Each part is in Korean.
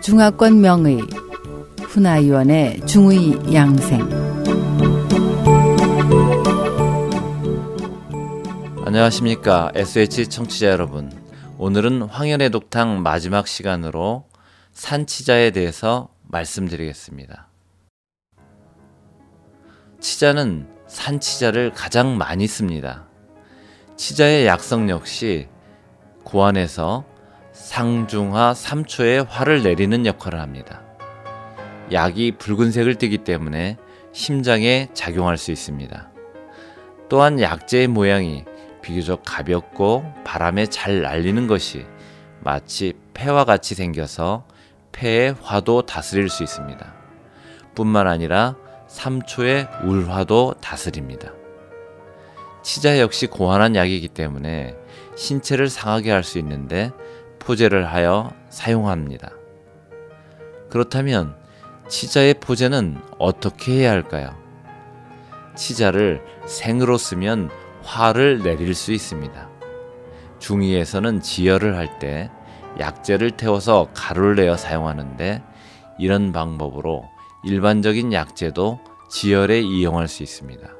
중화권 명의 훈아위원의 중의 양생. 안녕하십니까 SH 청취자 여러분. 오늘은 황현의 독탕 마지막 시간으로 산치자에 대해서 말씀드리겠습니다. 치자는 산치자를 가장 많이 씁니다 치자의 약성 역시 고안에서 상중하 3초의 화를 내리는 역할을 합니다. 약이 붉은색을 띠기 때문에 심장에 작용할 수 있습니다. 또한 약재의 모양이 비교적 가볍고 바람에 잘 날리는 것이 마치 폐와 같이 생겨서 폐의 화도 다스릴 수 있습니다. 뿐만 아니라 3초의 울화도 다스립니다. 치자 역시 고환한 약이기 때문에 신체를 상하게 할 수 있는데 포제를 하여 사용합니다. 그렇다면 치자의 포제는 어떻게 해야 할까요? 치자를 생으로 쓰면 화를 내릴 수 있습니다. 중의에서는 지혈을 할 때 약재를 태워서 가루를 내어 사용하는데 이런 방법으로 일반적인 약재도 지혈에 이용할 수 있습니다.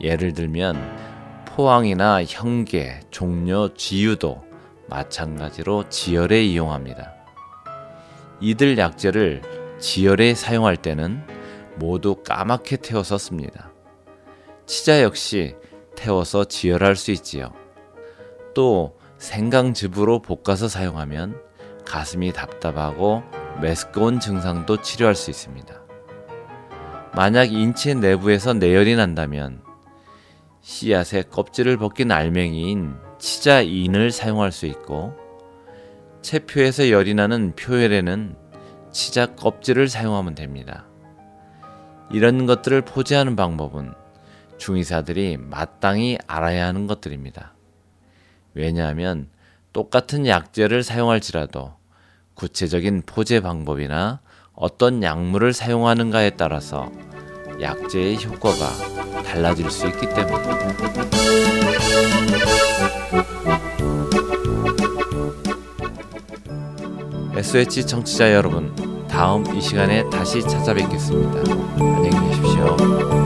예를 들면 포항이나 형계, 종려, 지유도 마찬가지로 지혈에 이용합니다. 이들 약재를 지혈에 사용할 때는 모두 까맣게 태워서 씁니다. 치자 역시 태워서 지혈할 수 있지요. 또 생강즙으로 볶아서 사용하면 가슴이 답답하고 메스꺼운 증상도 치료할 수 있습니다. 만약 인체 내부에서 내열이 난다면 씨앗의 껍질을 벗긴 알맹이인 치자인을 사용할 수 있고 체표에서 열이 나는 표열에는 치자 껍질을 사용하면 됩니다. 이런 것들을 포제하는 방법은 중의사들이 마땅히 알아야 하는 것들입니다. 왜냐하면 똑같은 약재를 사용할지라도 구체적인 포제 방법이나 어떤 약물을 사용하는가에 따라서 약재의 효과가 달라질 수 있기 때문입니다. SH 청취자 여러분, 다음 이 시간에 다시 찾아뵙겠습니다. 안녕히 계십시오.